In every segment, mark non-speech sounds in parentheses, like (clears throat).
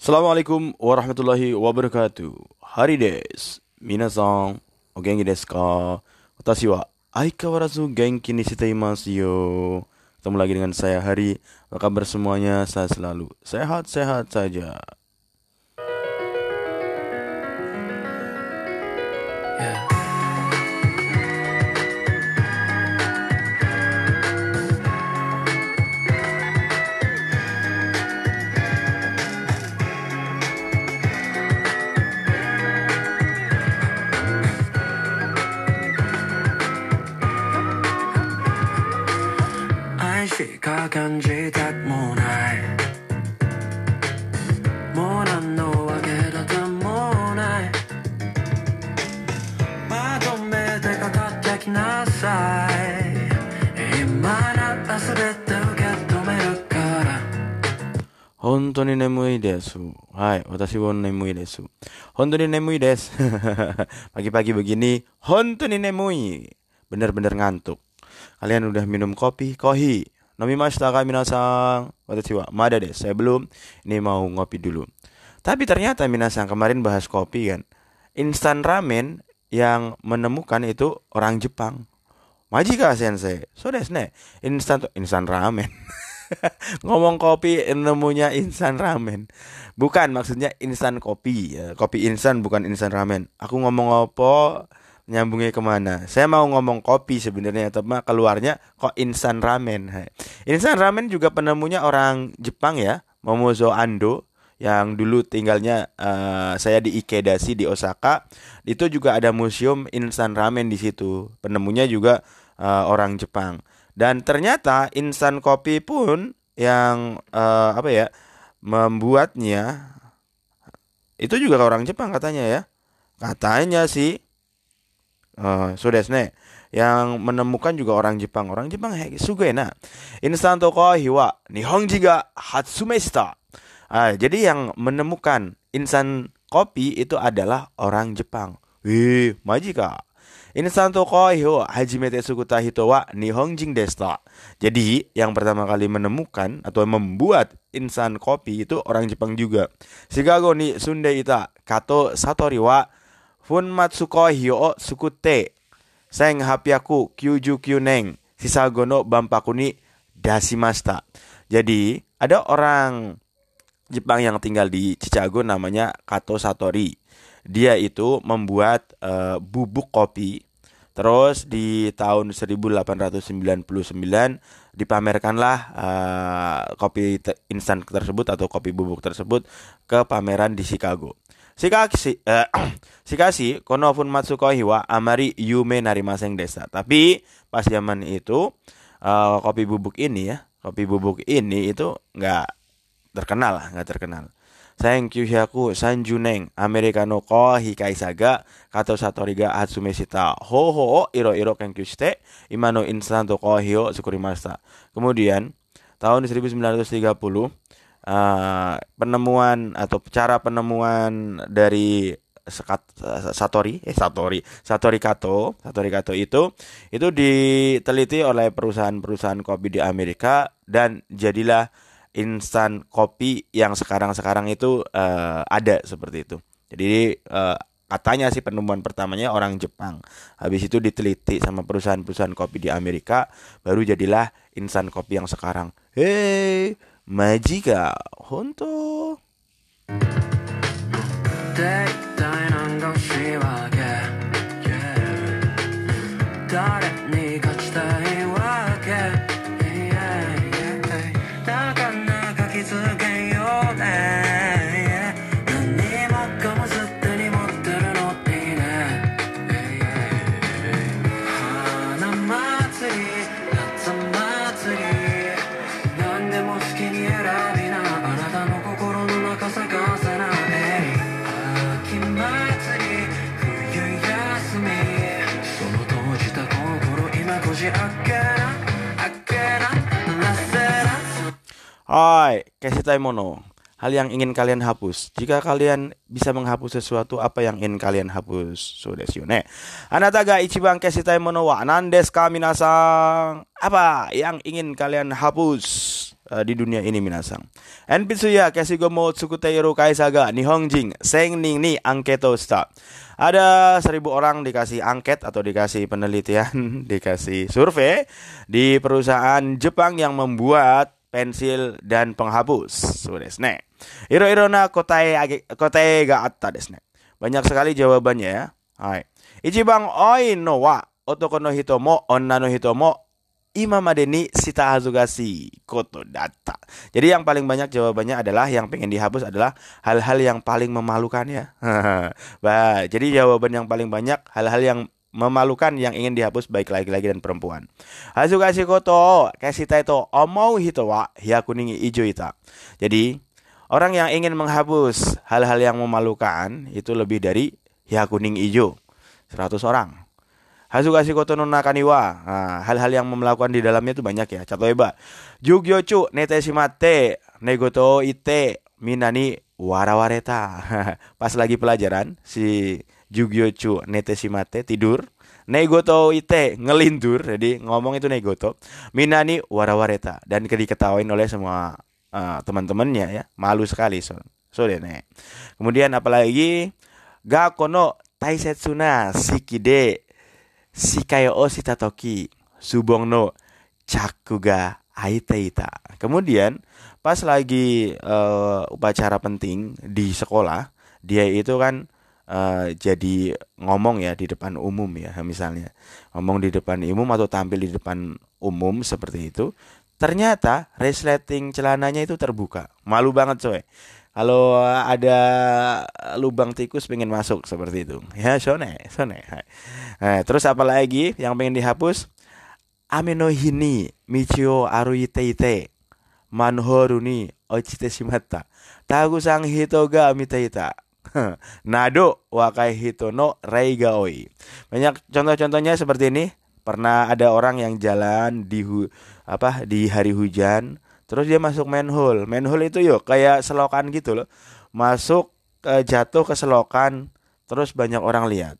Assalamualaikum warahmatullahi wabarakatuh. Hari des. Minasan, o genki desu ka? Watashi wa aikawarazu genki ni shite yo. Ketemu lagi dengan saya Hari. Apa kabar semuanya? Saya selalu sehat-sehat saja. Hontoni nemui desu. Hai, watashi wo nemui desu. Hontoni nemui des. Pagi-pagi begini, hontoni nemui. Bener-bener ngantuk. Kalian udah minum kopi? Kohi. Nomi mashita ka minasang? Watashi wa mada des. Saya belum. Ini mau ngopi dulu. Tapi ternyata minasang kemarin bahas kopi kan. Instan ramen yang menemukan itu orang Jepang. Majika sensei. So desu ne. Instan instan ramen. (laughs) ngomong kopi nemunya instan ramen bukan maksudnya instan kopi ya. kopi instan bukan instan ramen aku ngomong apa nyambungnya ke mana? Saya mau ngomong kopi sebenarnya tapi keluarnya kok instan ramen instan ramen juga penemunya orang Jepang ya Momozo Ando yang dulu tinggalnya uh, saya di Ikedashi di Osaka. Itu juga ada museum instan ramen di situ penemunya juga uh, orang Jepang. Dan ternyata instan kopi pun yang uh, apa ya membuatnya itu juga orang Jepang katanya ya. Katanya sih uh, Sudesne yang menemukan juga orang Jepang. Orang Jepang sugena. Instan tokohi wa nihonji ga hatsumeshita. Uh, jadi yang menemukan instan kopi itu adalah orang Jepang. Wih, majika. Insanto koi ho hajimete sukuta hito wa nihongjin desta. Jadi yang pertama kali menemukan atau membuat insan kopi itu orang Jepang juga. Shigago ni sunde ita kato satori wa funmatsu koi o sukute. Seng hapiaku kyuju kyuneng bampaku ni dasimasta. Jadi ada orang Jepang yang tinggal di Chicago namanya Kato Satori dia itu membuat uh, bubuk kopi. Terus di tahun 1899 dipamerkanlah uh, kopi instan tersebut atau kopi bubuk tersebut ke pameran di Chicago. Shikashi, (clears throat) Shikashi kono fun matsuko hiwa amari yume narimaseng desa. Tapi pas zaman itu uh, kopi bubuk ini ya, kopi bubuk ini itu nggak terkenal lah, nggak terkenal. Thank you hyaku sanjuneng Amerikano ko hikaisaga kato satoriga hatsume shita ho ho iro iro kenkyu shite imano instanto ko hio sukurimashita. Kemudian tahun 1930 uh, penemuan atau cara penemuan dari Satori eh Satori Satori Kato Satori Kato itu itu diteliti oleh perusahaan-perusahaan kopi di Amerika dan jadilah instan kopi yang sekarang-sekarang itu uh, ada seperti itu. Jadi uh, katanya sih penemuan pertamanya orang Jepang. Habis itu diteliti sama perusahaan-perusahaan kopi di Amerika, baru jadilah instan kopi yang sekarang. マジか、本当。Hai, kasih mono. Hal yang ingin kalian hapus. Jika kalian bisa menghapus sesuatu, apa yang ingin kalian hapus? So desu ne. Anata ga ichiban kesitai mono wa nandes ka minasang? Apa yang ingin kalian hapus? Uh, di dunia ini minasang. Enpitsuya kesigomo tsukuteiru kaisaga nihongjin seng ning ni angketo sta. Ada seribu orang dikasih angket atau dikasih penelitian, (laughs) dikasih survei di perusahaan Jepang yang membuat pensil dan penghapus. So desne. Iro-iro na kotae kotae ga atta desne. Banyak sekali jawabannya ya. Hai. Ichibang oi no wa otoko no hito mo onna no hito mo ima madeni sita hazugasi koto data. Jadi yang paling banyak jawabannya adalah yang pengen dihapus adalah hal-hal yang paling memalukan ya. (laughs) bah, jadi jawaban yang paling banyak hal-hal yang memalukan yang ingin dihapus baik laki-laki dan perempuan. Hazugasi koto kasita itu omau hito wa kuningi ijo ita. Jadi orang yang ingin menghapus hal-hal yang memalukan itu lebih dari kuning ijo 100 orang. Hazugasi koto no nakaniwa. Nah, hal-hal yang melakukan di dalamnya itu banyak ya. Catoeba. Jugyochu nete shimate negoto ite minani warawareta. (laughs) Pas lagi pelajaran si Jugyochu Neteshimate tidur. Negoto ite ngelindur, jadi ngomong itu negoto. Minani warawareta dan diketawain oleh semua uh, teman-temannya ya. Malu sekali so. So dene. Kemudian apalagi gakono taisetsuna sikide shikayo o shita toki subong no chakuga aiteita. Kemudian pas lagi uh, upacara penting di sekolah, dia itu kan uh, jadi ngomong ya di depan umum ya misalnya. Ngomong di depan umum atau tampil di depan umum seperti itu ternyata resleting celananya itu terbuka. Malu banget coy kalau ada lubang tikus pengen masuk seperti itu. Ya sone sone. Nah, terus apa lagi yang pengen dihapus? Amino hini michio aruite ite manhoruni ochite shimata tagu sang hitoga mitaita (laughs) Nado wakai hitono reigaoi. Banyak contoh-contohnya seperti ini. Pernah ada orang yang jalan di hu, apa di hari hujan, terus dia masuk manhole. Manhole itu yuk kayak selokan gitu loh. Masuk e, jatuh ke selokan, terus banyak orang lihat.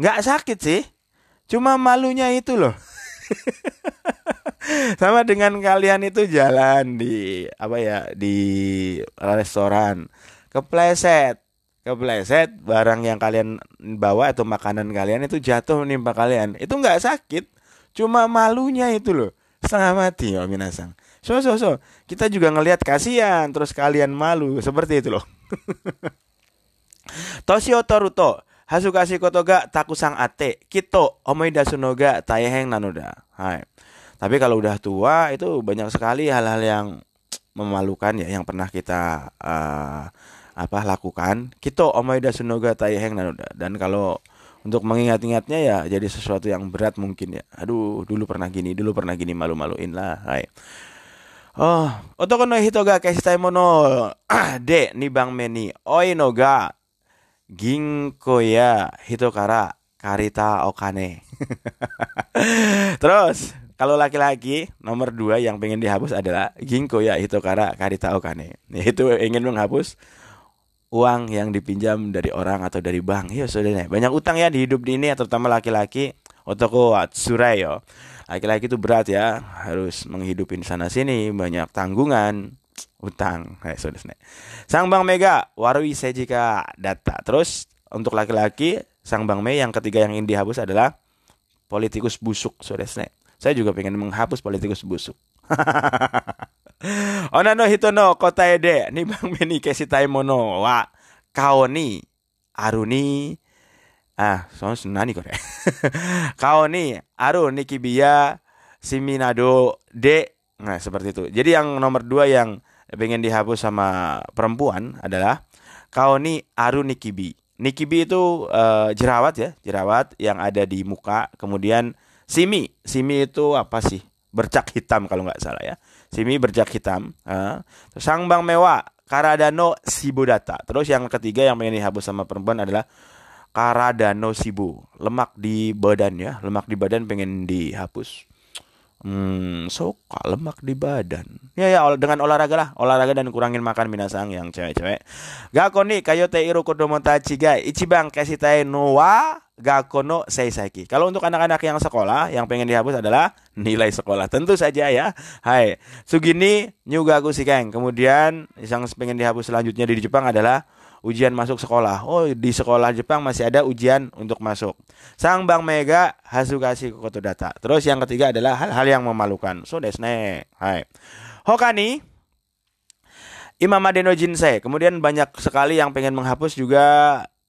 Nggak sakit sih, cuma malunya itu loh. (laughs) Sama dengan kalian itu jalan di apa ya di restoran kepleset kepleset barang yang kalian bawa atau makanan kalian itu jatuh menimpa kalian itu nggak sakit cuma malunya itu loh setengah mati ya minasang so so so. Kita juga ngelihat kasihan terus kalian malu. Seperti itu loh. (laughs) Toshio Toruto Hasukasi kotoga takusang ate kito omoida sunoga tayeheng nanoda. Hai. Tapi kalau udah tua itu banyak sekali hal-hal yang memalukan ya yang pernah kita uh, apa lakukan. Kita omaida sunoga tayeheng dan kalau untuk mengingat-ingatnya ya jadi sesuatu yang berat mungkin ya. Aduh dulu pernah gini dulu pernah gini malu-maluin lah. Hai oh otoko no hitoga keshitai mono (clears throat) de ni bang meni oi no ga ginko ya hitokara karita okane (laughs) terus kalau laki-laki nomor dua yang pengen dihapus adalah ginko ya hitokara karita okane itu ingin menghapus uang yang dipinjam dari orang atau dari bank. Ya saudara, banyak utang ya di hidup ini terutama laki-laki. Otoko Atsurai yo. Laki-laki itu berat ya, harus menghidupi sana sini, banyak tanggungan, utang. Hai saudara. Sang Bang Mega, warui jika data. Terus untuk laki-laki, Sang Bang Mei yang ketiga yang ingin dihapus adalah politikus busuk, saudara. Saya juga pengen menghapus politikus busuk. (laughs) Ona no hito no kota ede ni bang meni kesi mono wa kao ni aru ni ah so nani kore (laughs) kao ni aru ni kibiya siminado de nah seperti itu jadi yang nomor dua yang pengen dihapus sama perempuan adalah kau ni aru nikibi nikibi itu uh, jerawat ya jerawat yang ada di muka kemudian simi simi itu apa sih bercak hitam kalau nggak salah ya Simi berjak hitam. Uh. Sang bang mewah. Karadano Sibodata. Terus yang ketiga yang pengen dihapus sama perempuan adalah Karadano Sibu. Lemak di badan ya. Lemak di badan pengen dihapus. Hmm, suka lemak di badan. Ya ya dengan olahraga lah, olahraga dan kurangin makan minasang yang cewek-cewek. Gako ni kayote iru kodomo ichibang kasitae no wa gako no seisaki. Kalau untuk anak-anak yang sekolah yang pengen dihapus adalah nilai sekolah tentu saja ya hai sugini nyuga aku sih keng kemudian yang pengen dihapus selanjutnya di Jepang adalah ujian masuk sekolah oh di sekolah Jepang masih ada ujian untuk masuk sang bang mega hasukasi koto data terus yang ketiga adalah hal-hal yang memalukan so desne hai hokani Imam Adeno Jinsei. Kemudian banyak sekali yang pengen menghapus juga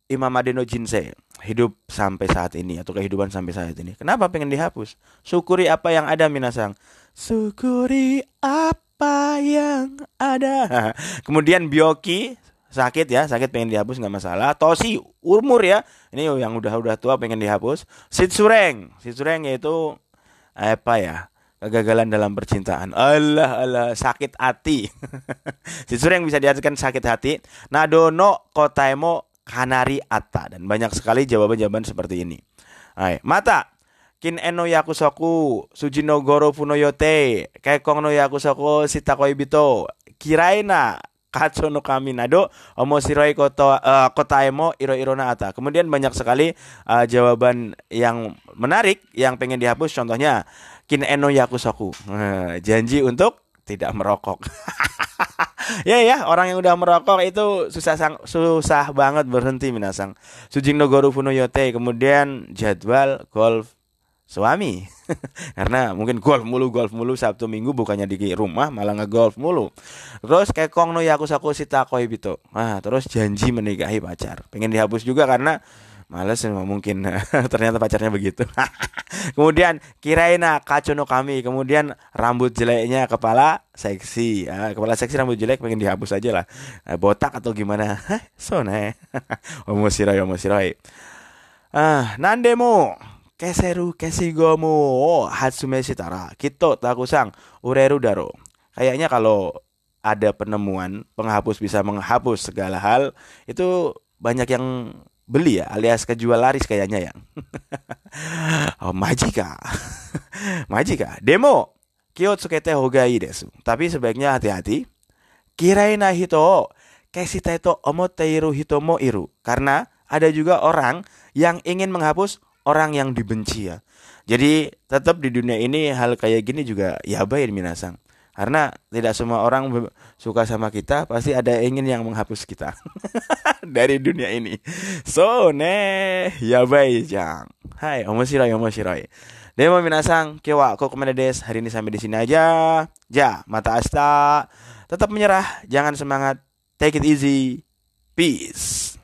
Imam Adeno Jinsei. Hidup sampai saat ini atau kehidupan sampai saat ini. Kenapa pengen dihapus? Syukuri apa yang ada Minasang. Syukuri apa yang ada. (laughs) Kemudian Bioki sakit ya, sakit pengen dihapus nggak masalah. Tosi umur ya, ini yang udah udah tua pengen dihapus. Sitsureng, Sitsureng yaitu apa ya? kegagalan dalam percintaan. Allah Allah sakit hati. (laughs) si yang bisa diartikan sakit hati. Nadono kotaemo kanari ata dan banyak sekali jawaban-jawaban seperti ini. Hai, mata kin eno yakusoku sujino goro funoyote kekong no yakusoku sitakoi bito kiraina kaco no kami nado omo siroi koto uh, kotaemo iro iro na ata. Kemudian banyak sekali uh, jawaban yang menarik yang pengen dihapus contohnya kin eno yakusoku. Nah, janji untuk tidak merokok. (laughs) ya ya, orang yang udah merokok itu susah sang, susah banget berhenti minasang. Sujing Nogoru Funo Yote, kemudian jadwal golf suami. (laughs) Karena mungkin golf mulu golf mulu Sabtu Minggu bukannya di rumah malah ngegolf mulu. Terus kekong no yakusaku sita koi bito. Nah, terus janji menikahi pacar. Pengen dihapus juga karena Males mungkin (laughs) ternyata pacarnya begitu. (laughs) kemudian kiraina kacono kami, kemudian rambut jeleknya kepala seksi, ya, kepala seksi rambut jelek pengen dihapus aja lah. Eh, botak atau gimana? so ne. Omosiroi omosiroi. Ah, nandemo keseru kesigomu oh, hatsume shitara kito takusang ureru daro. Kayaknya kalau ada penemuan penghapus bisa menghapus segala hal itu banyak yang beli ya alias kejual laris kayaknya ya. (laughs) oh, majika. (laughs) majika. Demo. Kyotsukete hogai desu. Tapi sebaiknya hati-hati. Kiraina hito kesita itu omoteiru hito mo iru. Karena ada juga orang yang ingin menghapus orang yang dibenci ya. Jadi tetap di dunia ini hal kayak gini juga ya baik minasang. Karena tidak semua orang suka sama kita, pasti ada ingin yang menghapus kita (laughs) dari dunia ini. So ne, ya baik jang. Hai, omosiroi omosiroi. Demo minasang, kewa kok des hari ini sampai di sini aja. Ja, mata asta. Tetap menyerah, jangan semangat. Take it easy. Peace.